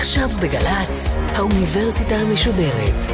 עכשיו בגל"צ, האוניברסיטה המשודרת.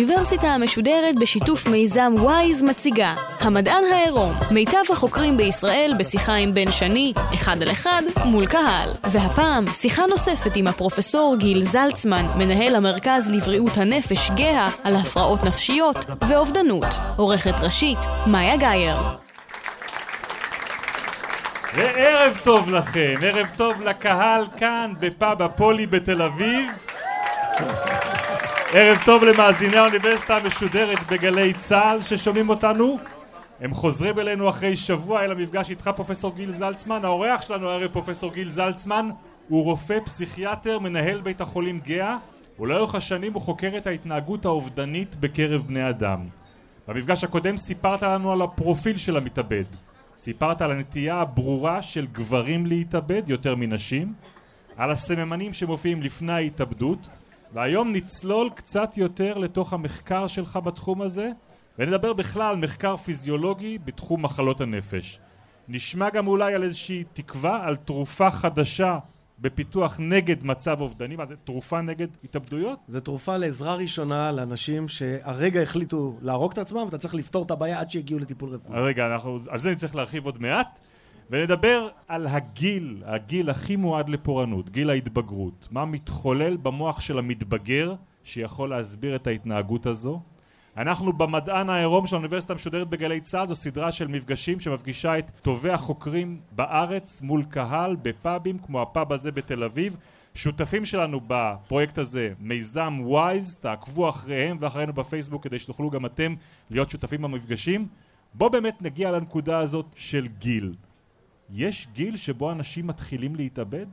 האוניברסיטה המשודרת בשיתוף מיזם וויז מציגה המדען העירום, מיטב החוקרים בישראל בשיחה עם בן שני, אחד על אחד, מול קהל. והפעם, שיחה נוספת עם הפרופסור גיל זלצמן, מנהל המרכז לבריאות הנפש גאה על הפרעות נפשיות ואובדנות. עורכת ראשית, מאיה גאייר. וערב טוב לכם, ערב טוב לקהל כאן בפאב הפולי בתל אביב ערב טוב למאזיני האוניברסיטה המשודרת בגלי צה"ל ששומעים אותנו. הם חוזרים אלינו אחרי שבוע אל המפגש איתך פרופסור גיל זלצמן. האורח שלנו הערב פרופסור גיל זלצמן הוא רופא פסיכיאטר מנהל בית החולים גאה. ולאורך השנים הוא חוקר את ההתנהגות האובדנית בקרב בני אדם. במפגש הקודם סיפרת לנו על הפרופיל של המתאבד. סיפרת על הנטייה הברורה של גברים להתאבד יותר מנשים. על הסממנים שמופיעים לפני ההתאבדות והיום נצלול קצת יותר לתוך המחקר שלך בתחום הזה ונדבר בכלל על מחקר פיזיולוגי בתחום מחלות הנפש. נשמע גם אולי על איזושהי תקווה, על תרופה חדשה בפיתוח נגד מצב אובדני, מה זה תרופה נגד התאבדויות? זה תרופה לעזרה ראשונה לאנשים שהרגע החליטו להרוג את עצמם ואתה צריך לפתור את הבעיה עד שיגיעו לטיפול רפואי. רגע, אנחנו, על זה נצטרך להרחיב עוד מעט ונדבר על הגיל, הגיל הכי מועד לפורענות, גיל ההתבגרות. מה מתחולל במוח של המתבגר שיכול להסביר את ההתנהגות הזו. אנחנו במדען העירום של האוניברסיטה המשודרת בגלי צה"ל זו סדרה של מפגשים שמפגישה את טובי החוקרים בארץ מול קהל בפאבים כמו הפאב הזה בתל אביב שותפים שלנו בפרויקט הזה מיזם וויז תעקבו אחריהם ואחרינו בפייסבוק כדי שתוכלו גם אתם להיות שותפים במפגשים בואו באמת נגיע לנקודה הזאת של גיל יש גיל שבו אנשים מתחילים להתאבד?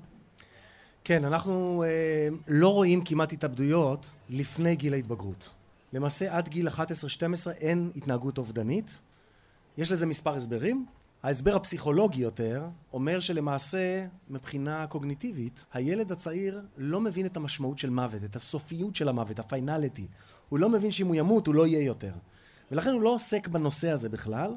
כן, אנחנו אה, לא רואים כמעט התאבדויות לפני גיל ההתבגרות. למעשה עד גיל 11-12 אין התנהגות אובדנית. יש לזה מספר הסברים. ההסבר הפסיכולוגי יותר אומר שלמעשה מבחינה קוגניטיבית הילד הצעיר לא מבין את המשמעות של מוות, את הסופיות של המוות, הפיינליטי. הוא לא מבין שאם הוא ימות הוא לא יהיה יותר. ולכן הוא לא עוסק בנושא הזה בכלל.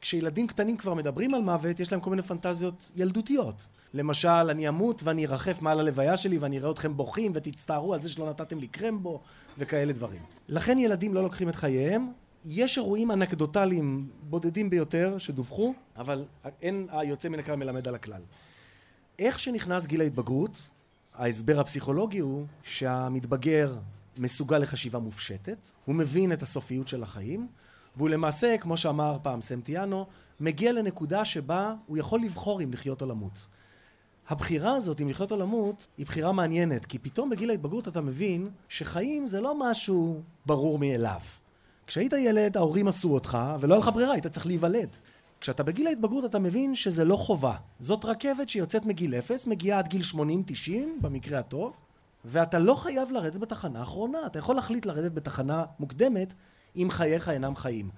כשילדים קטנים כבר מדברים על מוות, יש להם כל מיני פנטזיות ילדותיות. למשל, אני אמות ואני ארחף מעל הלוויה שלי ואני אראה אתכם בוכים ותצטערו על זה שלא נתתם לי קרמבו וכאלה דברים. לכן ילדים לא לוקחים את חייהם. יש אירועים אנקדוטליים בודדים ביותר שדווחו, אבל אין היוצא מן הכלל מלמד על הכלל. איך שנכנס גיל ההתבגרות, ההסבר הפסיכולוגי הוא שהמתבגר מסוגל לחשיבה מופשטת, הוא מבין את הסופיות של החיים, והוא למעשה, כמו שאמר פעם סמטיאנו, מגיע לנקודה שבה הוא יכול לבחור אם לחיות או למות. הבחירה הזאת אם לחיות או למות היא בחירה מעניינת, כי פתאום בגיל ההתבגרות אתה מבין שחיים זה לא משהו ברור מאליו. כשהיית ילד ההורים עשו אותך ולא היה לך ברירה, היית צריך להיוולד. כשאתה בגיל ההתבגרות אתה מבין שזה לא חובה. זאת רכבת שיוצאת מגיל אפס, מגיעה עד גיל 80-90 במקרה הטוב, ואתה לא חייב לרדת בתחנה האחרונה. אתה יכול להחליט לרדת בתחנה מוקדמת אם חייך אינם חיים.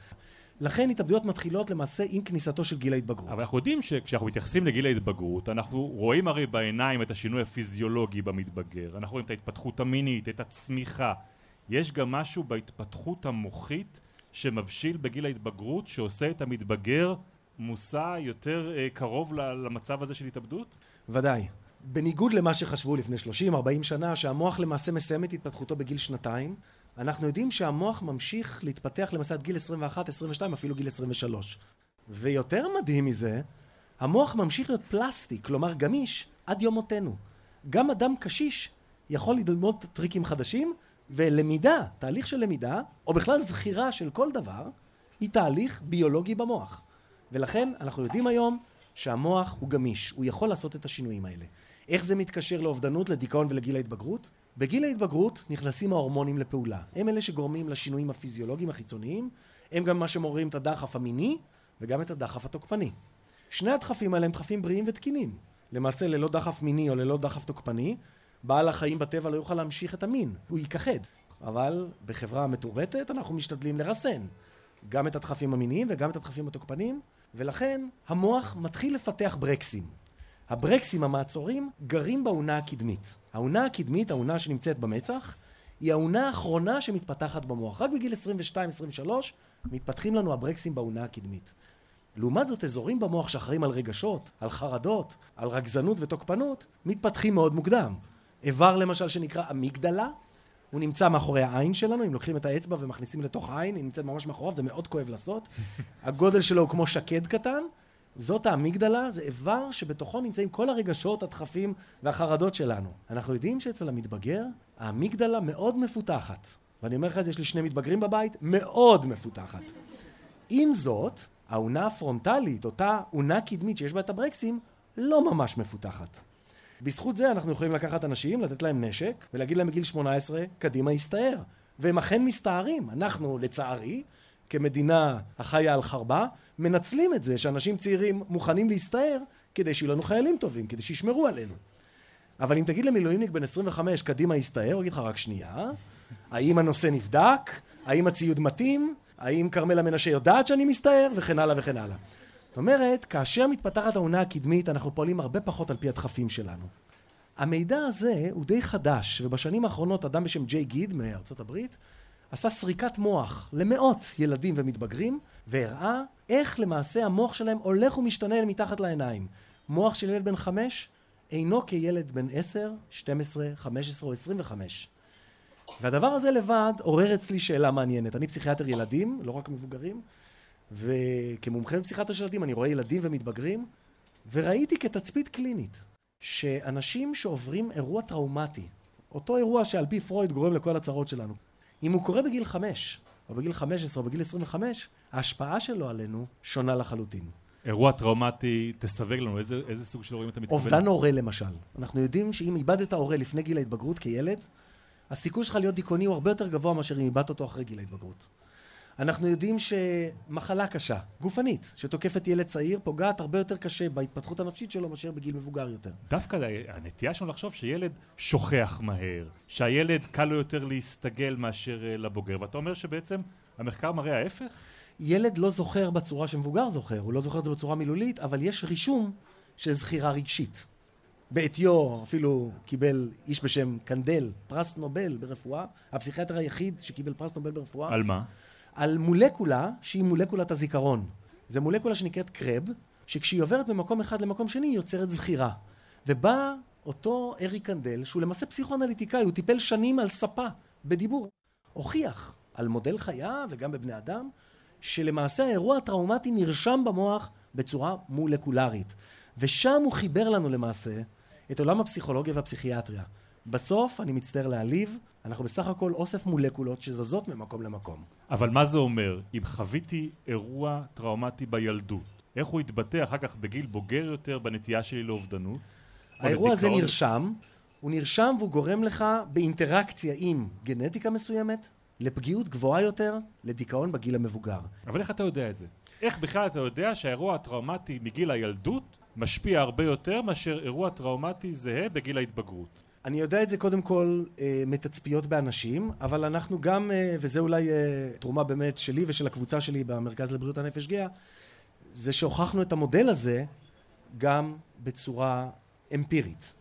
לכן התאבדויות מתחילות למעשה עם כניסתו של גיל ההתבגרות. אבל אנחנו יודעים שכשאנחנו מתייחסים לגיל ההתבגרות אנחנו רואים הרי בעיניים את השינוי הפיזיולוגי במתבגר אנחנו רואים את ההתפתחות המינית, את הצמיחה יש גם משהו בהתפתחות המוחית שמבשיל בגיל ההתבגרות שעושה את המתבגר מושא יותר אה, קרוב למצב הזה של התאבדות? ודאי. בניגוד למה שחשבו לפני 30-40 שנה שהמוח למעשה מסיים את התפתחותו בגיל שנתיים אנחנו יודעים שהמוח ממשיך להתפתח למעשה עד גיל 21, 22, אפילו גיל 23. ויותר מדהים מזה, המוח ממשיך להיות פלסטי, כלומר גמיש, עד יום מותנו. גם אדם קשיש יכול ללמוד טריקים חדשים, ולמידה, תהליך של למידה, או בכלל זכירה של כל דבר, היא תהליך ביולוגי במוח. ולכן אנחנו יודעים היום שהמוח הוא גמיש, הוא יכול לעשות את השינויים האלה. איך זה מתקשר לאובדנות, לדיכאון ולגיל ההתבגרות? בגיל ההתבגרות נכנסים ההורמונים לפעולה. הם אלה שגורמים לשינויים הפיזיולוגיים החיצוניים, הם גם מה שמעוררים את הדחף המיני וגם את הדחף התוקפני. שני הדחפים האלה הם דחפים בריאים ותקינים. למעשה ללא דחף מיני או ללא דחף תוקפני, בעל החיים בטבע לא יוכל להמשיך את המין, הוא ייכחד. אבל בחברה מתורבתת אנחנו משתדלים לרסן גם את הדחפים המיניים וגם את הדחפים התוקפניים, ולכן המוח מתחיל לפתח ברקסים. הברקסים המעצורים גרים באונה הקדמית. האונה הקדמית, האונה שנמצאת במצח, היא האונה האחרונה שמתפתחת במוח. רק בגיל 22-23 מתפתחים לנו הברקסים באונה הקדמית. לעומת זאת, אזורים במוח שאחראים על רגשות, על חרדות, על רגזנות ותוקפנות, מתפתחים מאוד מוקדם. איבר למשל שנקרא אמיגדלה, הוא נמצא מאחורי העין שלנו, אם לוקחים את האצבע ומכניסים לתוך העין, היא נמצאת ממש מאחוריו, זה מאוד כואב לעשות. הגודל שלו הוא כמו שקד קטן, זאת האמיגדלה, זה איבר שבתוכו נמצאים כל הרגשות, הדחפים והחרדות שלנו. אנחנו יודעים שאצל המתבגר, האמיגדלה מאוד מפותחת. ואני אומר לך את זה, יש לי שני מתבגרים בבית, מאוד מפותחת. עם זאת, האונה הפרונטלית, אותה אונה קדמית שיש בה את הברקסים, לא ממש מפותחת. בזכות זה אנחנו יכולים לקחת אנשים, לתת להם נשק, ולהגיד להם בגיל 18, קדימה הסתער. והם אכן מסתערים. אנחנו, לצערי, כמדינה החיה על חרבה, מנצלים את זה שאנשים צעירים מוכנים להסתער כדי שיהיו לנו חיילים טובים, כדי שישמרו עלינו. אבל אם תגיד למילואימניק בן 25, קדימה הסתער, הוא יגיד לך רק שנייה, האם הנושא נבדק? האם הציוד מתאים? האם כרמלה מנשה יודעת שאני מסתער? וכן הלאה וכן הלאה. זאת אומרת, כאשר מתפתחת העונה הקדמית, אנחנו פועלים הרבה פחות על פי הדחפים שלנו. המידע הזה הוא די חדש, ובשנים האחרונות אדם בשם ג'יי גיד מארצות הברית עשה סריקת מוח למאות ילדים ומתבגרים, והראה איך למעשה המוח שלהם הולך ומשתנה מתחת לעיניים. מוח של ילד בן חמש אינו כילד בן עשר, שתים עשרה, חמש עשרה או עשרים וחמש. והדבר הזה לבד עורר אצלי שאלה מעניינת. אני פסיכיאטר ילדים, לא רק מבוגרים, וכמומחה בפסיכיאטר של ילדים אני רואה ילדים ומתבגרים, וראיתי כתצפית קלינית שאנשים שעוברים אירוע טראומטי, אותו אירוע שעל פי פרויד גורם לכל הצרות שלנו, אם הוא קורה בגיל חמש, או בגיל חמש עשרה, או בגיל עשרים וחמש, ההשפעה שלו עלינו שונה לחלוטין. אירוע טראומטי, תסווג לנו, איזה, איזה סוג של אירועים אתה מתכוון? אובדן הורה למשל. אנחנו יודעים שאם איבדת הורה לפני גיל ההתבגרות כילד, הסיכוי שלך להיות דיכאוני הוא הרבה יותר גבוה מאשר אם איבדת אותו אחרי גיל ההתבגרות. אנחנו יודעים שמחלה קשה, גופנית, שתוקפת ילד צעיר, פוגעת הרבה יותר קשה בהתפתחות הנפשית שלו מאשר בגיל מבוגר יותר. דווקא הנטייה שלנו לחשוב שילד שוכח מהר, שהילד קל לו יותר להסתגל מאשר אה, לבוגר, ואתה אומר שבעצם המחקר מראה ההפך? ילד לא זוכר בצורה שמבוגר זוכר, הוא לא זוכר את זה בצורה מילולית, אבל יש רישום של זכירה רגשית. בעטיו אפילו קיבל איש בשם קנדל, פרס נובל ברפואה, הפסיכיאטר היחיד שקיבל פרס נובל ברפואה. על מה? על מולקולה שהיא מולקולת הזיכרון. זו מולקולה שנקראת קרב, שכשהיא עוברת ממקום אחד למקום שני היא יוצרת זכירה. ובא אותו אריק קנדל, שהוא למעשה פסיכואנליטיקאי, הוא טיפל שנים על ספה, בדיבור. הוכיח על מודל חיה וגם בבני אדם, שלמעשה האירוע הטראומטי נרשם במוח בצורה מולקולרית. ושם הוא חיבר לנו למעשה את עולם הפסיכולוגיה והפסיכיאטריה. בסוף, אני מצטער להעליב, אנחנו בסך הכל אוסף מולקולות שזזות ממקום למקום. אבל מה זה אומר? אם חוויתי אירוע טראומטי בילדות, איך הוא יתבטא אחר כך בגיל בוגר יותר בנטייה שלי לאובדנות? האירוע הזה נרשם, הוא נרשם והוא גורם לך באינטראקציה עם גנטיקה מסוימת, לפגיעות גבוהה יותר, לדיכאון בגיל המבוגר. אבל איך אתה יודע את זה? איך בכלל אתה יודע שהאירוע הטראומטי מגיל הילדות משפיע הרבה יותר מאשר אירוע טראומטי זהה בגיל ההתבגרות? אני יודע את זה קודם כל אה, מתצפיות באנשים, אבל אנחנו גם, אה, וזה אולי אה, תרומה באמת שלי ושל הקבוצה שלי במרכז לבריאות הנפש גאה, זה שהוכחנו את המודל הזה גם בצורה אמפירית.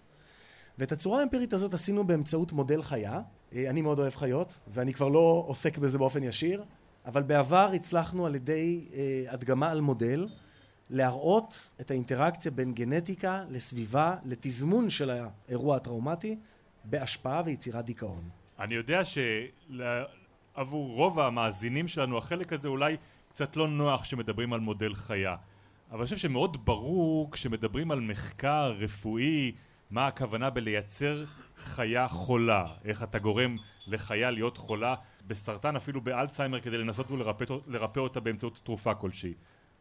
ואת הצורה האמפירית הזאת עשינו באמצעות מודל חיה. אני מאוד אוהב חיות, ואני כבר לא עוסק בזה באופן ישיר, אבל בעבר הצלחנו על ידי הדגמה על מודל להראות את האינטראקציה בין גנטיקה לסביבה, לתזמון של האירוע הטראומטי, בהשפעה ויצירת דיכאון. אני יודע שעבור רוב המאזינים שלנו החלק הזה אולי קצת לא נוח שמדברים על מודל חיה. אבל אני חושב שמאוד ברור כשמדברים על מחקר רפואי מה הכוונה בלייצר חיה חולה, איך אתה גורם לחיה להיות חולה בסרטן אפילו באלצהיימר כדי לנסות ולרפא אותה באמצעות תרופה כלשהי.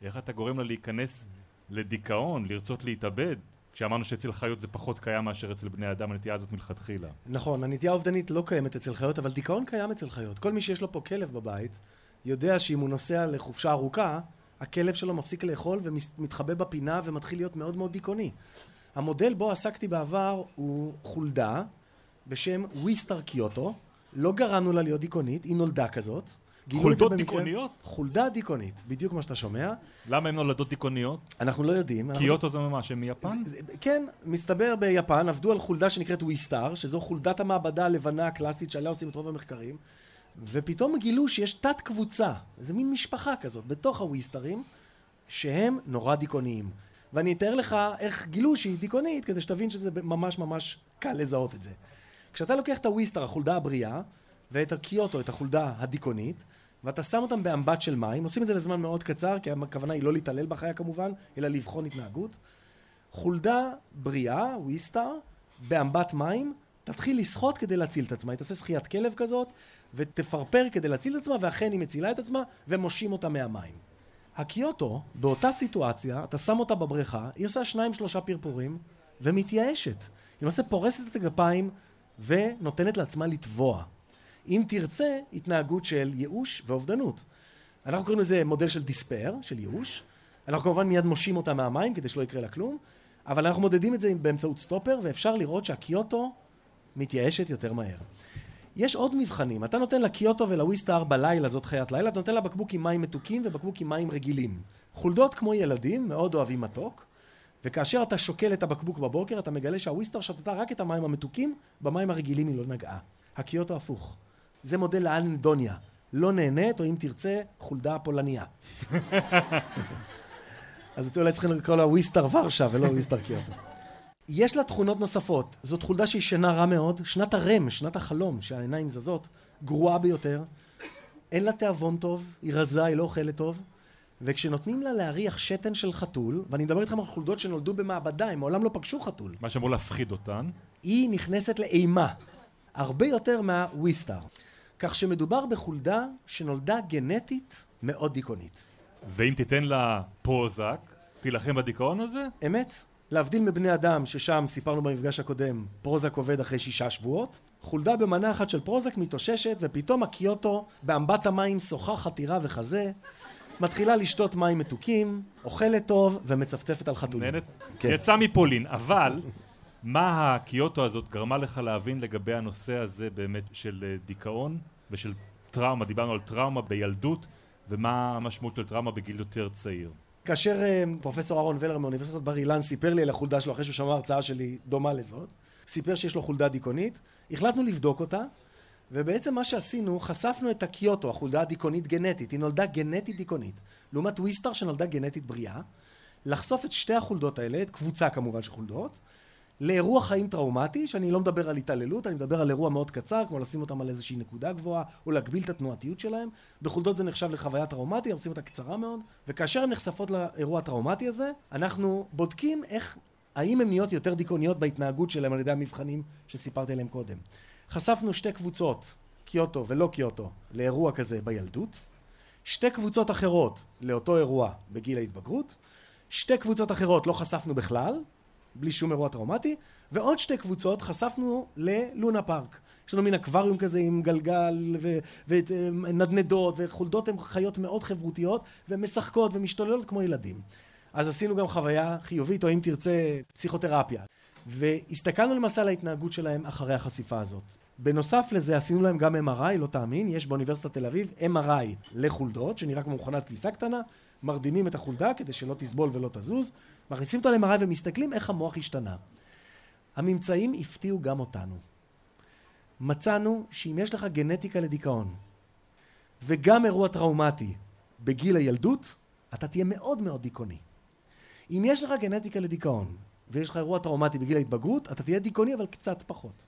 איך אתה גורם לה להיכנס לדיכאון, לרצות להתאבד? כשאמרנו שאצל חיות זה פחות קיים מאשר אצל בני אדם, הנטייה הזאת מלכתחילה. נכון, הנטייה האובדנית לא קיימת אצל חיות, אבל דיכאון קיים אצל חיות. כל מי שיש לו פה כלב בבית, יודע שאם הוא נוסע לחופשה ארוכה, הכלב שלו מפסיק לאכול ומתחבא בפינה ומתחיל להיות מאוד מאוד דיכאוני. המודל בו עסקתי בעבר הוא חולדה בשם וויסטר קיוטו, לא גרמנו לה להיות דיכאונית, היא נולדה כזאת, חולדות דיכאוניות? חולדה דיכאונית, בדיוק מה שאתה שומע. למה הן נולדות דיכאוניות? אנחנו לא יודעים. אנחנו- קיוטו זה ממש, הם מיפן? כן, מסתבר ביפן עבדו על חולדה שנקראת וויסטאר, שזו חולדת המעבדה הלבנה הקלאסית שעליה עושים את רוב המחקרים, ופתאום גילו שיש תת קבוצה, איזה מין משפחה כזאת, בתוך הוויסטרים, שהם נורא דיכאוניים. ואני אתאר לך איך גילו שהיא דיכאונית, כדי שתבין שזה ממש ממש קל לזהות את זה. כשאתה לוקח את הוויסטר, החולדה הבריאה, ואת הקיוטו, את החולדה הדיכאונית, ואתה שם אותם באמבט של מים, עושים את זה לזמן מאוד קצר, כי הכוונה היא לא להתעלל בחיה כמובן, אלא לבחון התנהגות. חולדה בריאה, וויסטר, באמבט מים, תתחיל לשחות כדי להציל את עצמה. היא תעשה שחיית כלב כזאת, ותפרפר כדי להציל את עצמה, ואכן היא מצילה את עצמה, ומושים אותה מהמים. הקיוטו, באותה סיטואציה, אתה שם אותה בבריכה, היא עושה שניים שלושה פרפורים, ומתייאשת. היא למעשה פורסת את הגפיים, ונותנת לעצמה לטבוע. אם תרצה, התנהגות של ייאוש ואובדנות. אנחנו קוראים לזה מודל של דיספר, של ייאוש. אנחנו כמובן מיד מושים אותה מהמים כדי שלא יקרה לה כלום, אבל אנחנו מודדים את זה באמצעות סטופר, ואפשר לראות שהקיוטו מתייאשת יותר מהר. יש עוד מבחנים. אתה נותן לקיוטו ולוויסטאר בלילה, זאת חיית לילה, אתה נותן לה בקבוק עם מים מתוקים ובקבוק עם מים רגילים. חולדות כמו ילדים, מאוד אוהבים מתוק, וכאשר אתה שוקל את הבקבוק בבוקר, אתה מגלה שהוויסטאר שתתה רק את המים המתוקים, במים הרגילים היא לא נגעה. הקיוטו הפוך. זה מודל לאנדוניה. לא נהנית, או אם תרצה, חולדה פולניה. אז אולי צריכים לקרוא לה וויסטר ורשה ולא וויסטר קיוטו. יש לה תכונות נוספות. זאת חולדה שהיא ישנה רע מאוד. שנת ה REM, שנת החלום, שהעיניים זזות, גרועה ביותר. אין לה תיאבון טוב, היא רזה, היא לא אוכלת טוב. וכשנותנים לה להריח שתן של חתול, ואני מדבר איתכם על חולדות שנולדו במעבדה, הם מעולם לא פגשו חתול. מה שאמור להפחיד אותן. היא נכנסת לאימה, הרבה יותר מהוויסטר. כך שמדובר בחולדה שנולדה גנטית מאוד דיכאונית. ואם תיתן לה פרוזק, תילחם בדיכאון הזה? אמת? להבדיל מבני אדם, ששם סיפרנו במפגש הקודם, פרוזק עובד אחרי שישה שבועות, חולדה במנה אחת של פרוזק מתאוששת, ופתאום הקיוטו באמבט המים שוחה חתירה וחזה, מתחילה לשתות מים מתוקים, אוכלת טוב ומצפצפת על חתולים. נהנת? כן. יצא מפולין, אבל מה הקיוטו הזאת גרמה לך להבין לגבי הנושא הזה באמת של אה, דיכאון ושל טראומה? דיברנו על טראומה בילדות, ומה המשמעות של טראומה בגיל יותר צעיר. כאשר אה, פרופסור אהרון ולר מאוניברסיטת בר אילן סיפר לי על החולדה שלו אחרי שהוא שמע הרצאה שלי דומה לזאת, סיפר שיש לו חולדה דיכאונית, החלטנו לבדוק אותה, ובעצם מה שעשינו, חשפנו את הקיוטו, החולדה הדיכאונית גנטית, היא נולדה גנטית דיכאונית, לעומת וויסטר שנולדה גנטית בריאה, לחשוף את שתי החולדות האלה, את קבוצה כמובן של חולדות, לאירוע חיים טראומטי, שאני לא מדבר על התעללות, אני מדבר על אירוע מאוד קצר, כמו לשים אותם על איזושהי נקודה גבוהה, או להגביל את התנועתיות שלהם. בחולדות זה נחשב לחוויה טראומטית, עושים אותה קצרה מאוד, וכאשר הן נחשפות לאירוע הטראומטי הזה, אנחנו בודקים איך, האם הן נהיות יותר דיכאוניות בהתנהגות שלהם על ידי המבחנים שסיפרתי עליהם קודם. חשפנו שתי קבוצות, קיוטו ולא קיוטו, לאירוע כזה בילדות, שתי קבוצות אחרות לאותו אירוע בגיל ההתבגרות, שתי קבוצות אחרות לא חשפנו בכלל, בלי שום אירוע טראומטי, ועוד שתי קבוצות חשפנו ללונה פארק. יש לנו מין אקווריום כזה עם גלגל ונדנדות וחולדות הן חיות מאוד חברותיות והן משחקות ומשתוללות כמו ילדים. אז עשינו גם חוויה חיובית, או אם תרצה, פסיכותרפיה. והסתכלנו למעשה על ההתנהגות שלהם אחרי החשיפה הזאת. בנוסף לזה עשינו להם גם MRI, לא תאמין, יש באוניברסיטת תל אביב MRI לחולדות, שנראה כמו מכונת כביסה קטנה, מרדימים את החולדה כדי שלא תסבול ולא תזוז, מכניסים אותה ל-MRI ומסתכלים איך המוח השתנה. הממצאים הפתיעו גם אותנו. מצאנו שאם יש לך גנטיקה לדיכאון וגם אירוע טראומטי בגיל הילדות, אתה תהיה מאוד מאוד דיכאוני. אם יש לך גנטיקה לדיכאון ויש לך אירוע טראומטי בגיל ההתבגרות, אתה תהיה דיכאוני אבל קצת פחות.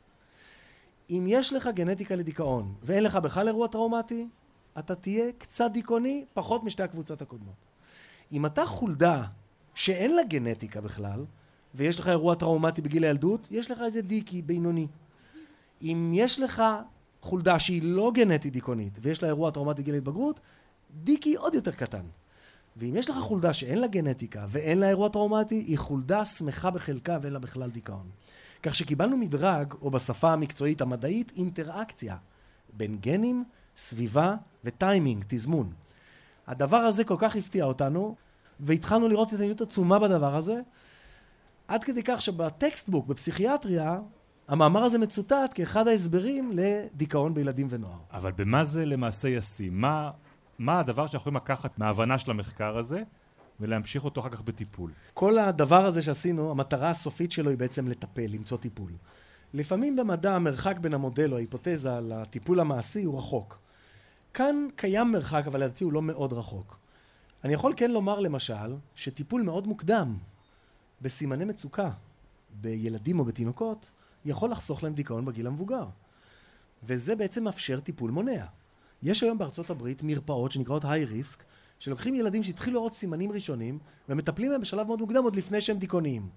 אם יש לך גנטיקה לדיכאון ואין לך בכלל אירוע טראומטי, אתה תהיה קצת דיכאוני, פחות משתי הקבוצות הקודמות. אם אתה חולדה שאין לה גנטיקה בכלל, ויש לך אירוע טראומטי בגיל הילדות, יש לך איזה דיקי בינוני. אם יש לך חולדה שהיא לא גנטית דיכאונית, ויש לה אירוע טראומטי בגיל ההתבגרות, דיקי עוד יותר קטן. ואם יש לך חולדה שאין לה גנטיקה ואין לה אירוע טראומטי, היא חולדה שמחה בחלקה ואין לה בכלל דיכאון. כך שקיבלנו מדרג, או בשפה המקצועית המדעית, אינטראקציה בין גנים, סביבה וטיימינג, תזמון. הדבר הזה כל כך הפתיע אותנו, והתחלנו לראות התעניינות עצומה בדבר הזה, עד כדי כך שבטקסטבוק, בפסיכיאטריה, המאמר הזה מצוטט כאחד ההסברים לדיכאון בילדים ונוער. אבל במה זה למעשה ישים? מה, מה הדבר שאנחנו יכולים לקחת מההבנה של המחקר הזה ולהמשיך אותו אחר כך בטיפול? כל הדבר הזה שעשינו, המטרה הסופית שלו היא בעצם לטפל, למצוא טיפול. לפעמים במדע המרחק בין המודל או ההיפותזה לטיפול המעשי הוא רחוק. כאן קיים מרחק, אבל לדעתי הוא לא מאוד רחוק. אני יכול כן לומר למשל, שטיפול מאוד מוקדם בסימני מצוקה בילדים או בתינוקות, יכול לחסוך להם דיכאון בגיל המבוגר. וזה בעצם מאפשר טיפול מונע. יש היום בארצות הברית מרפאות שנקראות היי ריסק, שלוקחים ילדים שהתחילו לראות סימנים ראשונים ומטפלים בהם בשלב מאוד מוקדם עוד לפני שהם דיכאוניים.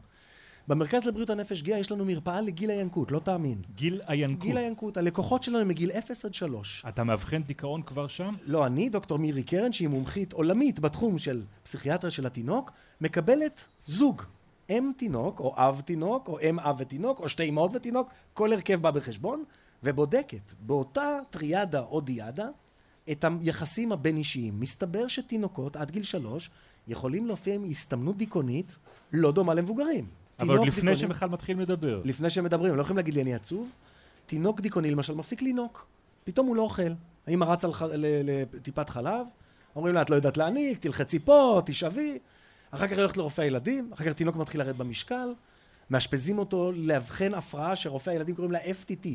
במרכז לבריאות הנפש גאה יש לנו מרפאה לגיל הינקות, לא תאמין. גיל הינקות. גיל הינקות, הלקוחות שלנו הם מגיל 0 עד 3. אתה מאבחן דיכאון כבר שם? לא, אני, דוקטור מירי קרן, שהיא מומחית עולמית בתחום של פסיכיאטריה של התינוק, מקבלת זוג. אם תינוק, או אב תינוק, או אם אב ותינוק, או שתי אמהות ותינוק, כל הרכב בא בחשבון, ובודקת באותה טריאדה או דיאדה את היחסים הבין אישיים. מסתבר שתינוקות עד גיל שלוש יכולים להופיע עם הסתמנות דיכאונית לא דומה למבוגרים. אבל עוד לפני שהם בכלל מתחילים לדבר. לפני שהם מדברים, הם לא יכולים להגיד לי אני עצוב. תינוק דיכאוני למשל מפסיק לינוק, פתאום הוא לא אוכל. האמא רצה לטיפת חלב, אומרים לה את לא יודעת להניק, תלחצי פה, תשאבי. אחר כך היא הולכת לרופא הילדים, אחר כך תינוק מתחיל לרדת במשקל, מאשפזים אותו לאבחן הפרעה שרופאי הילדים קוראים לה FTT,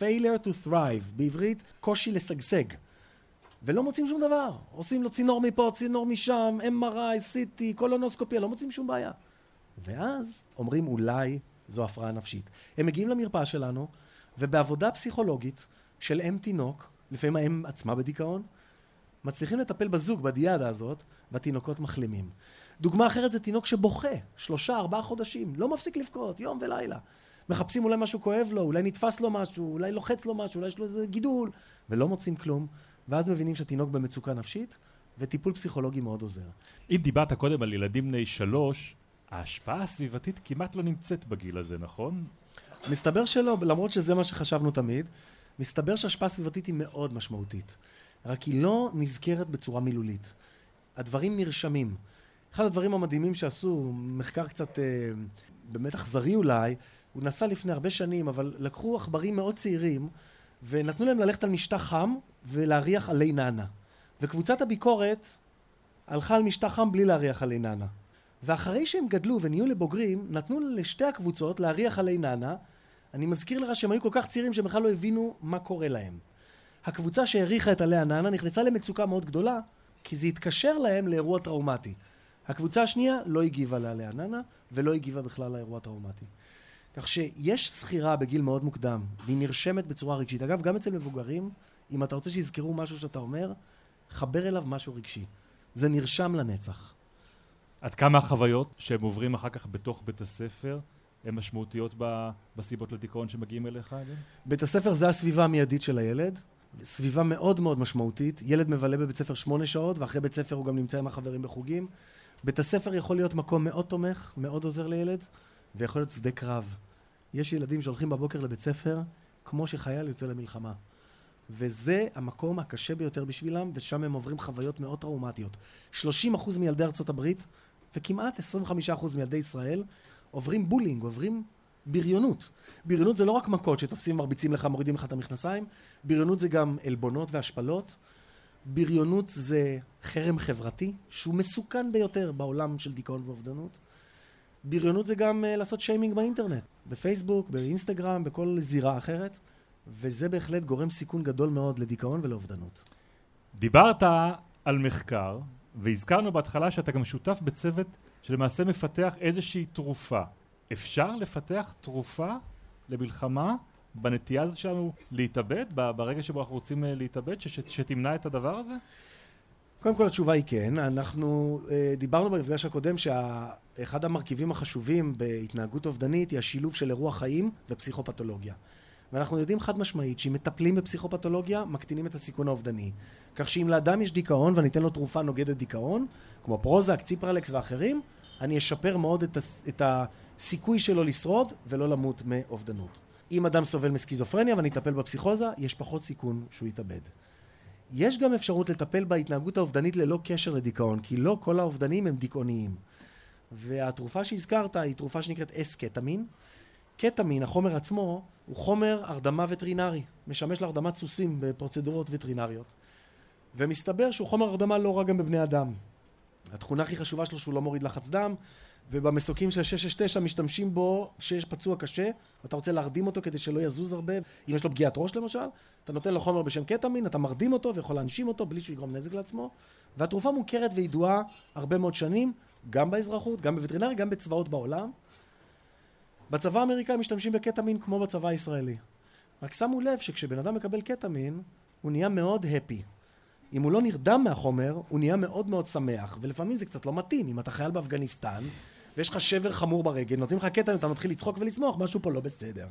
failure to thrive, בעברית קושי לשגשג. ולא מוצאים שום דבר. עושים לו צינור מפה, צינור משם, MRI, CT, קולונוסקופיה, לא מוצאים שום בעיה. ואז אומרים אולי זו הפרעה נפשית. הם מגיעים למרפאה שלנו, ובעבודה פסיכולוגית של אם תינוק, לפעמים האם עצמה בדיכאון, מצליחים לטפל בזוג, בדיאדה הזאת, והתינוקות מחלימים. דוגמה אחרת זה תינוק שבוכה, שלושה, ארבעה חודשים, לא מפסיק לבכות, יום ולילה. מחפשים אולי משהו כואב לו, אולי נתפס לו משהו, אולי לוחץ לו משהו, אולי יש לו איזה גידול, ולא מוצאים כלום, ואז מבינים שהתינוק במצוקה נפשית, וטיפול פסיכולוגי מאוד עוזר. אם דיברת קודם על ילדים בני שלוש, ההשפעה הסביבתית כמעט לא נמצאת בגיל הזה, נכון? מסתבר שלא, למרות שזה מה שחשבנו תמיד, מסתבר שהשפעה סביבתית היא מאוד משמעותית. רק היא לא נזכרת בצורה מילולית. הדברים נרשמים. אחד הדברים המדהימים שעשו, מחקר קצת אה, באמת אכזרי אולי, הוא נסע לפני הרבה שנים, אבל לקחו עכברים מאוד צעירים ונתנו להם ללכת על משטח חם ולהריח עלי נענה. וקבוצת הביקורת הלכה על משטח חם בלי להריח עלי נענה. ואחרי שהם גדלו ונהיו לבוגרים, נתנו לשתי הקבוצות להריח עלי נענה. אני מזכיר לך שהם היו כל כך צעירים שהם בכלל לא הבינו מה קורה להם. הקבוצה שהריחה את עלי הנענה נכנסה למצוקה מאוד גדולה, כי זה התקשר להם לאירוע טראומטי. הקבוצה השנייה לא הגיבה לעלי הנענה, ולא הגיבה בכלל לאירוע טראומטי. כך שיש זכירה בגיל מאוד מוקדם, והיא נרשמת בצורה רגשית. אגב, גם אצל מבוגרים, אם אתה רוצה שיזכרו משהו שאתה אומר, חבר אליו משהו רגשי. זה נרשם לנצח. עד כמה החוויות שהם עוברים אחר כך בתוך בית הספר הן משמעותיות בסיבות לדיכאון שמגיעים אליך? בית הספר זה הסביבה המיידית של הילד. סביבה מאוד מאוד משמעותית. ילד מבלה בבית ספר שמונה שעות, ואחרי בית ספר הוא גם נמצא עם החברים בחוגים. בית הספר יכול להיות מקום מאוד תומך, מאוד עוזר לילד, ויכול להיות שדה קרב. יש ילדים שהולכים בבוקר לבית ספר כמו שחייל יוצא למלחמה. וזה המקום הקשה ביותר בשבילם, ושם הם עוברים חוויות מאוד טראומטיות. 30% מילדי ארצות הברית וכמעט 25% מילדי ישראל עוברים בולינג, עוברים בריונות. בריונות זה לא רק מכות שתופסים, מרביצים לך, מורידים לך את המכנסיים, בריונות זה גם עלבונות והשפלות. בריונות זה חרם חברתי, שהוא מסוכן ביותר בעולם של דיכאון ואובדנות. בריונות זה גם uh, לעשות שיימינג באינטרנט, בפייסבוק, באינסטגרם, בכל זירה אחרת, וזה בהחלט גורם סיכון גדול מאוד לדיכאון ולאובדנות. דיברת על מחקר, והזכרנו בהתחלה שאתה גם שותף בצוות שלמעשה מפתח איזושהי תרופה. אפשר לפתח תרופה למלחמה בנטייה הזאת שלנו להתאבד, ברגע שבו אנחנו רוצים אה, להתאבד, שתמנע את הדבר הזה? קודם כל התשובה היא כן. אנחנו אה, דיברנו במפגש הקודם שאחד המרכיבים החשובים בהתנהגות אובדנית היא השילוב של אירוע חיים ופסיכופתולוגיה. ואנחנו יודעים חד משמעית שאם מטפלים בפסיכופתולוגיה, מקטינים את הסיכון האובדני. כך שאם לאדם יש דיכאון ואני אתן לו תרופה נוגדת דיכאון, כמו פרוזק, ציפרלקס ואחרים, אני אשפר מאוד את, הס... את הסיכוי שלו לשרוד ולא למות מאובדנות. אם אדם סובל מסכיזופרניה ואני אטפל בפסיכוזה, יש פחות סיכון שהוא יתאבד. יש גם אפשרות לטפל בהתנהגות האובדנית ללא קשר לדיכאון, כי לא כל האובדנים הם דיכאוניים. והתרופה שהזכרת היא תרופה שנקראת אס-קטמין. קטמין, החומר עצמו, הוא חומר הרדמה וטרינרי, משמש להרדמת סוסים בפרוצדורות וטרינריות. ומסתבר שהוא חומר הרדמה לא רע גם בבני אדם. התכונה הכי חשובה שלו שהוא לא מוריד לחץ דם, ובמסוקים של 669 משתמשים בו כשיש פצוע קשה, ואתה רוצה להרדים אותו כדי שלא יזוז הרבה, אם יש לו פגיעת ראש למשל, אתה נותן לו חומר בשם קטמין, אתה מרדים אותו ויכול להנשים אותו בלי שהוא יגרום נזק לעצמו, והתרופה מוכרת וידועה הרבה מאוד שנים, גם באזרחות, גם בווטרינרי, גם בצבאות בעולם. בצבא האמריקאי משתמשים בקטמין כמו בצבא הישראלי. רק שמו לב שכשבן אדם מקבל קטמין, הוא נהיה מאוד הפי. אם הוא לא נרדם מהחומר, הוא נהיה מאוד מאוד שמח, ולפעמים זה קצת לא מתאים. אם אתה חייל באפגניסטן, ויש לך שבר חמור ברגל, נותנים לך קטע, אתה מתחיל לצחוק ולשמוח, משהו פה לא בסדר.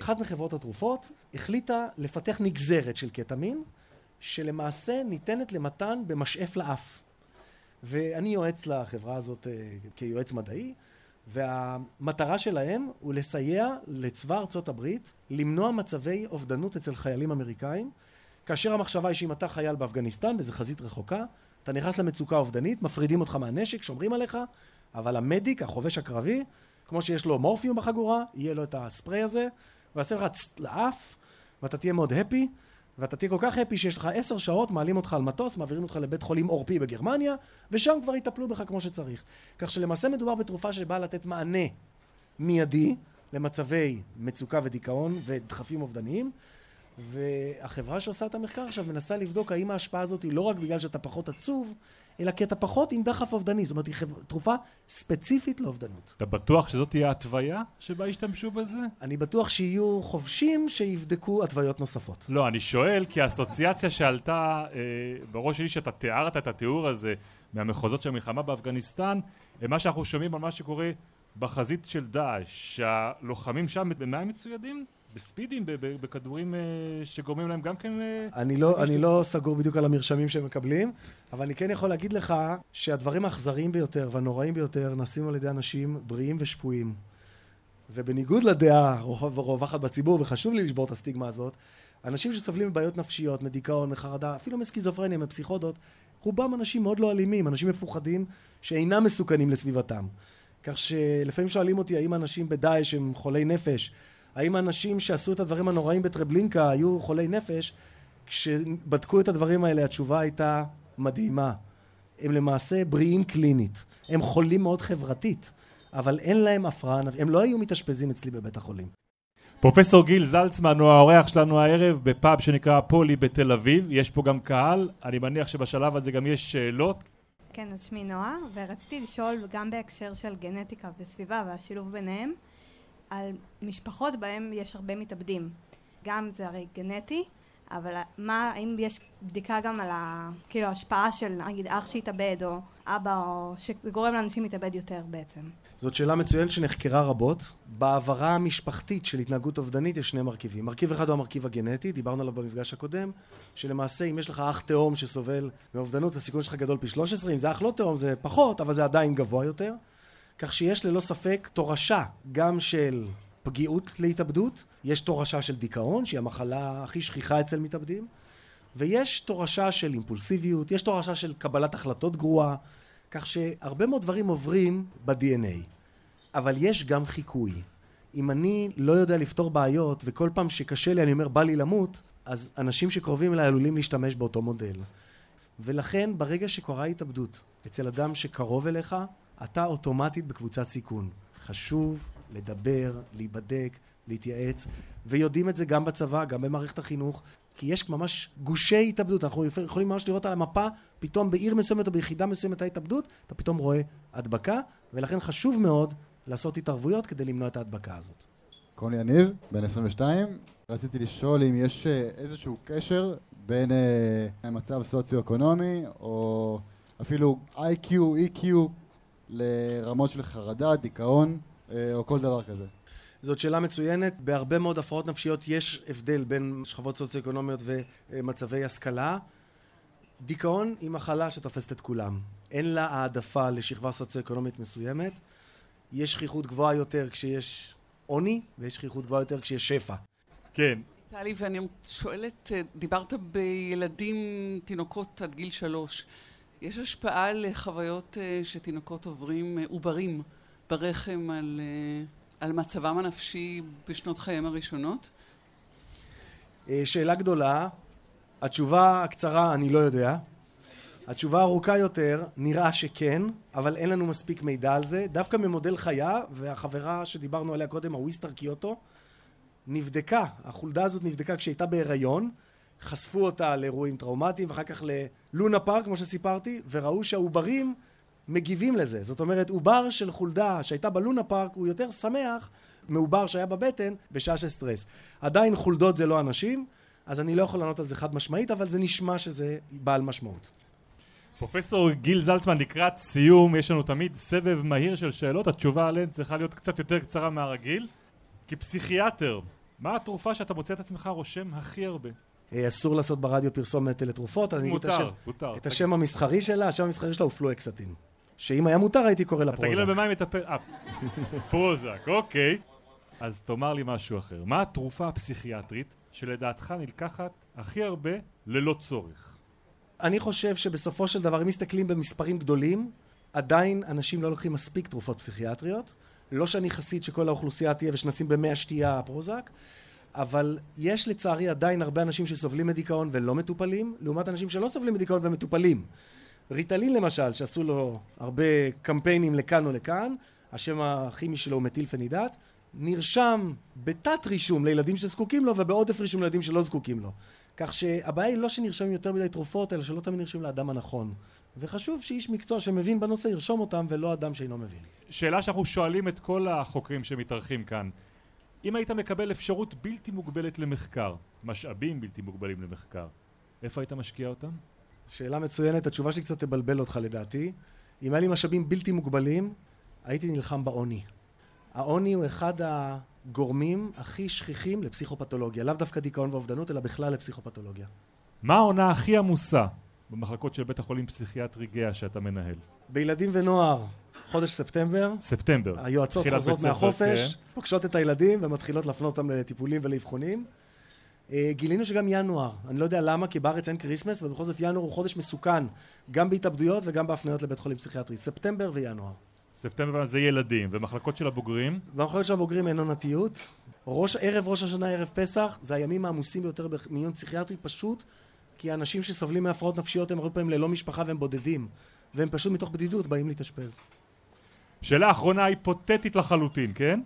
אחת מחברות התרופות החליטה לפתח נגזרת של קטמין, שלמעשה ניתנת למתן במשאף לאף. ואני יועץ לחברה הזאת אה, כיועץ מדעי, והמטרה שלהם הוא לסייע לצבא ארצות הברית למנוע מצבי אובדנות אצל חיילים אמריקאים, כאשר המחשבה היא שאם אתה חייל באפגניסטן, באיזה חזית רחוקה, אתה נכנס למצוקה אובדנית, מפרידים אותך מהנשק, שומרים עליך, אבל המדיק, החובש הקרבי, כמו שיש לו מורפיום בחגורה, יהיה לו את הספרי הזה, הוא יעשה לך לאף, ואתה תהיה מאוד הפי, ואתה תהיה כל כך הפי שיש לך עשר שעות, מעלים אותך על מטוס, מעבירים אותך לבית חולים עורפי בגרמניה, ושם כבר יטפלו בך כמו שצריך. כך שלמעשה מדובר בתרופה שבאה לתת מענה מיידי למצבי מצוקה ודיכאון ודחפים אובדניים, והחברה שעושה את המחקר עכשיו מנסה לבדוק האם ההשפעה הזאת היא לא רק בגלל שאתה פחות עצוב, אלא כי אתה פחות עם דחף אובדני, זאת אומרת היא. תרופה ספציפית לאובדנות. אתה בטוח שזאת תהיה ההתוויה שבה ישתמשו בזה? אני בטוח שיהיו חובשים שיבדקו התוויות נוספות. לא, אני שואל כי האסוציאציה שעלתה אה, בראש שלי שאתה תיארת את התיאור הזה מהמחוזות של המלחמה באפגניסטן, מה שאנחנו שומעים על מה שקורה בחזית של דאעש, שהלוחמים שם, במה הם מצוידים? בספידים, בכדורים אה, שגורמים להם גם כן... אה, אני לא, אני לא סגור בדיוק על המרשמים שהם מקבלים, אבל אני כן יכול להגיד לך שהדברים האכזריים ביותר והנוראים ביותר נעשים על ידי אנשים בריאים ושפויים. ובניגוד לדעה הרווחת בציבור, וחשוב לי לשבור את הסטיגמה הזאת, אנשים שסובלים מבעיות נפשיות, מדיכאון, מחרדה, אפילו מסכיזופרניה, מפסיכודות, רובם אנשים מאוד לא אלימים, אנשים מפוחדים שאינם מסוכנים לסביבתם. כך שלפעמים שואלים אותי האם אנשים בדאעש הם חולי נפש האם האנשים שעשו את הדברים הנוראים בטרבלינקה היו חולי נפש? כשבדקו את הדברים האלה התשובה הייתה מדהימה. הם למעשה בריאים קלינית. הם חולים מאוד חברתית, אבל אין להם הפרעה, הם לא היו מתאשפזים אצלי בבית החולים. פרופסור גיל זלצמן הוא האורח שלנו הערב בפאב שנקרא פולי בתל אביב. יש פה גם קהל, אני מניח שבשלב הזה גם יש שאלות. כן, אז שמי נועה, ורציתי לשאול גם בהקשר של גנטיקה וסביבה והשילוב ביניהם. על משפחות בהם יש הרבה מתאבדים. גם זה הרי גנטי, אבל מה, האם יש בדיקה גם על ה, כאילו ההשפעה של נגיד אח שהתאבד או אבא או שגורם לאנשים להתאבד יותר בעצם? זאת שאלה מצוינת שנחקרה רבות. בהעברה המשפחתית של התנהגות אובדנית יש שני מרכיבים. מרכיב אחד הוא המרכיב הגנטי, דיברנו עליו במפגש הקודם, שלמעשה אם יש לך אח תאום שסובל מאובדנות הסיכון שלך גדול פי 13, אם זה אח לא תאום זה פחות, אבל זה עדיין גבוה יותר. כך שיש ללא ספק תורשה גם של פגיעות להתאבדות, יש תורשה של דיכאון, שהיא המחלה הכי שכיחה אצל מתאבדים, ויש תורשה של אימפולסיביות, יש תורשה של קבלת החלטות גרועה, כך שהרבה מאוד דברים עוברים ב-DNA. אבל יש גם חיקוי. אם אני לא יודע לפתור בעיות, וכל פעם שקשה לי אני אומר בא לי למות, אז אנשים שקרובים אליי עלולים להשתמש באותו מודל. ולכן ברגע שקורה התאבדות אצל אדם שקרוב אליך, אתה אוטומטית בקבוצת סיכון. חשוב לדבר, להיבדק, להתייעץ, ויודעים את זה גם בצבא, גם במערכת החינוך, כי יש ממש גושי התאבדות, אנחנו יכולים ממש לראות על המפה, פתאום בעיר מסוימת או ביחידה מסוימת ההתאבדות, אתה פתאום רואה הדבקה, ולכן חשוב מאוד לעשות התערבויות כדי למנוע את ההדבקה הזאת. לי יניב, בן 22, רציתי לשאול אם יש אה, איזשהו קשר בין אה, סוציו-אקונומי, או אפילו IQ, EQ, לרמות של חרדה, דיכאון אה, או כל דבר כזה? זאת שאלה מצוינת. בהרבה מאוד הפרעות נפשיות יש הבדל בין שכבות סוציו-אקונומיות ומצבי השכלה. דיכאון היא מחלה שתופסת את כולם. אין לה העדפה לשכבה סוציו-אקונומית מסוימת. יש שכיחות גבוהה יותר כשיש עוני, ויש שכיחות גבוהה יותר כשיש שפע. כן. טלי, ואני שואלת, אה, דיברת בילדים, תינוקות עד גיל שלוש. יש השפעה לחוויות אה, שתינוקות עוברים, אה, עוברים ברחם על, אה, על מצבם הנפשי בשנות חייהם הראשונות? שאלה גדולה. התשובה הקצרה, אני לא יודע. התשובה הארוכה יותר, נראה שכן, אבל אין לנו מספיק מידע על זה. דווקא ממודל חיה, והחברה שדיברנו עליה קודם, הוויסטר קיוטו, נבדקה, החולדה הזאת נבדקה כשהייתה בהיריון, חשפו אותה לאירועים טראומטיים, ואחר כך ללונה פארק, כמו שסיפרתי, וראו שהעוברים מגיבים לזה. זאת אומרת, עובר של חולדה שהייתה בלונה פארק הוא יותר שמח מעובר שהיה בבטן בשעה של סטרס. עדיין חולדות זה לא אנשים, אז אני לא יכול לענות על זה חד משמעית, אבל זה נשמע שזה בעל משמעות. פרופסור גיל זלצמן, לקראת סיום, יש לנו תמיד סבב מהיר של שאלות, התשובה עליהן צריכה להיות קצת יותר קצרה מהרגיל. כפסיכיאטר, מה התרופה שאתה מוצא את עצמך רושם הכי הרבה? אה, אסור לעשות ברדיו פרסומת לתרופות, אני אגיד את השם, מותר, מותר. את השם המסחרי שלה, השם המסחרי שלה הוא פלואקסטין. שאם היה מותר הייתי קורא לה תגיד פרוזק. לה במה היא מטפל... אה, פרוזק, אוקיי. אז תאמר לי משהו אחר. מה התרופה הפסיכיאטרית שלדעתך נלקחת הכי הרבה ללא צורך? אני חושב שבסופו של דבר, אם מסתכלים במספרים גדולים, עדיין אנשים לא לוקחים מספיק תרופות פסיכיאטריות. לא שאני חסיד שכל האוכלוסייה תהיה ושנשים במי השתייה פרוזק, אבל יש לצערי עדיין הרבה אנשים שסובלים מדיכאון ולא מטופלים, לעומת אנשים שלא סובלים מדיכאון ומטופלים. ריטלין למשל, שעשו לו הרבה קמפיינים לכאן או לכאן, השם הכימי שלו הוא מטילפנידט, נרשם בתת רישום לילדים שזקוקים לו ובעודף רישום לילדים שלא זקוקים לו. כך שהבעיה היא לא שנרשמים יותר מדי תרופות, אלא שלא תמיד נרשמים לאדם הנכון. וחשוב שאיש מקצוע שמבין בנושא ירשום אותם ולא אדם שאינו מבין. שאלה שאנחנו שואלים את כל החוקרים שמתארחים כאן. אם היית מקבל אפשרות בלתי מוגבלת למחקר, משאבים בלתי מוגבלים למחקר, איפה היית משקיע אותם? שאלה מצוינת, התשובה שלי קצת תבלבל אותך לדעתי. אם היה לי משאבים בלתי מוגבלים, הייתי נלחם בעוני. העוני הוא אחד הגורמים הכי שכיחים לפסיכופתולוגיה, לאו דווקא דיכאון ואובדנות, אלא בכלל לפסיכופתולוגיה. מה העונה הכי עמוסה במחלקות של בית החולים פסיכיאטרי גאה שאתה מנהל? בילדים ונוער, חודש ספטמבר, ספטמבר. היועצות חוזרות מהחופש, כן. פוגשות את הילדים ומתחילות להפנות אותם לטיפולים ולאבחונים. אה, גילינו שגם ינואר, אני לא יודע למה, כי בארץ אין כריסמס, ובכל זאת ינואר הוא חודש מסוכן, גם בהתאבדויות וגם בהפניות לבית חולים פסיכיאטרי. ספטמבר וינואר. ספטמבר זה ילדים, ומחלקות של הבוגרים? במחלקות של הבוגרים אין עונתיות. ראש, ערב ראש השנה, ערב פסח, זה הימים העמוסים ביותר במיון פסיכיאטרי, פשוט כי האנשים שסובלים מהפרעות נפשיות הם הרבה פעמים ללא משפחה והם בודדים, והם פשוט מתוך בדידות באים להתאשפז. שאלה אחרונה היפותטית לחלוטין, כן?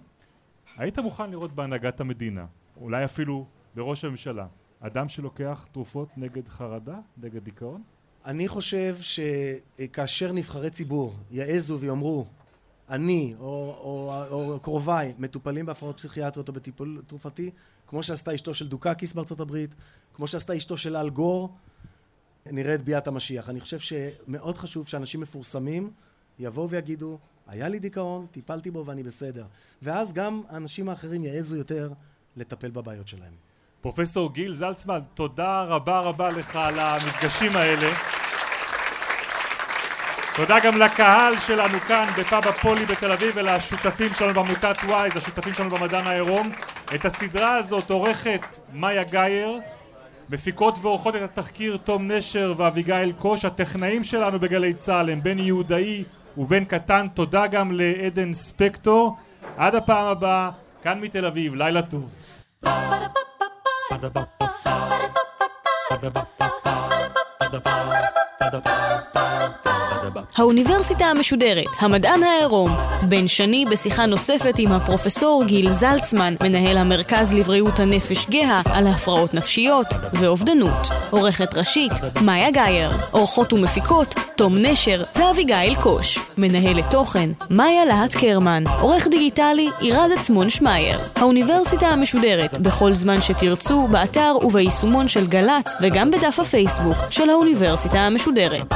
היית מוכן לראות בהנהגת המדינה, אולי אפילו בראש הממשלה, אדם שלוקח תרופות נגד חרדה, נגד דיכאון? אני חושב שכאשר נבחרי ציבור יעזו ויאמרו אני או, או, או קרוביי מטופלים בהפרעות פסיכיאטריות או בטיפול תרופתי כמו שעשתה אשתו של דוקקיס בארצות הברית כמו שעשתה אשתו של אל גור נראה את ביאת המשיח אני חושב שמאוד חשוב שאנשים מפורסמים יבואו ויגידו היה לי דיכאון טיפלתי בו ואני בסדר ואז גם האנשים האחרים יעזו יותר לטפל בבעיות שלהם פרופסור גיל זלצמן, תודה רבה רבה לך על המפגשים האלה. תודה גם לקהל שלנו כאן בפאב הפולי בתל אביב ולשותפים שלנו בעמותת וויז, השותפים שלנו במדען העירום. את הסדרה הזאת עורכת מאיה גאייר, מפיקות ועורכות את התחקיר תום נשר ואביגיל קוש, הטכנאים שלנו בגלי צה"ל הם בן יהודאי ובן קטן, תודה גם לעדן ספקטור. עד הפעם הבאה, כאן מתל אביב, לילה טוב. האוניברסיטה המשודרת, המדען העירום. בן שני בשיחה נוספת עם הפרופסור גיל זלצמן, מנהל המרכז לבריאות הנפש גאה, על הפרעות נפשיות ואובדנות. עורכת ראשית, מאיה גאייר. עורכות ומפיקות, תום נשר ואביגיל קוש. מנהלת תוכן, מאיה להט קרמן. עורך דיגיטלי, עירד עצמון שמייר. האוניברסיטה המשודרת, בכל זמן שתרצו, באתר וביישומון של גל"צ, וגם בדף הפייסבוק של האוניברסיטה המשודרת. מסודרת.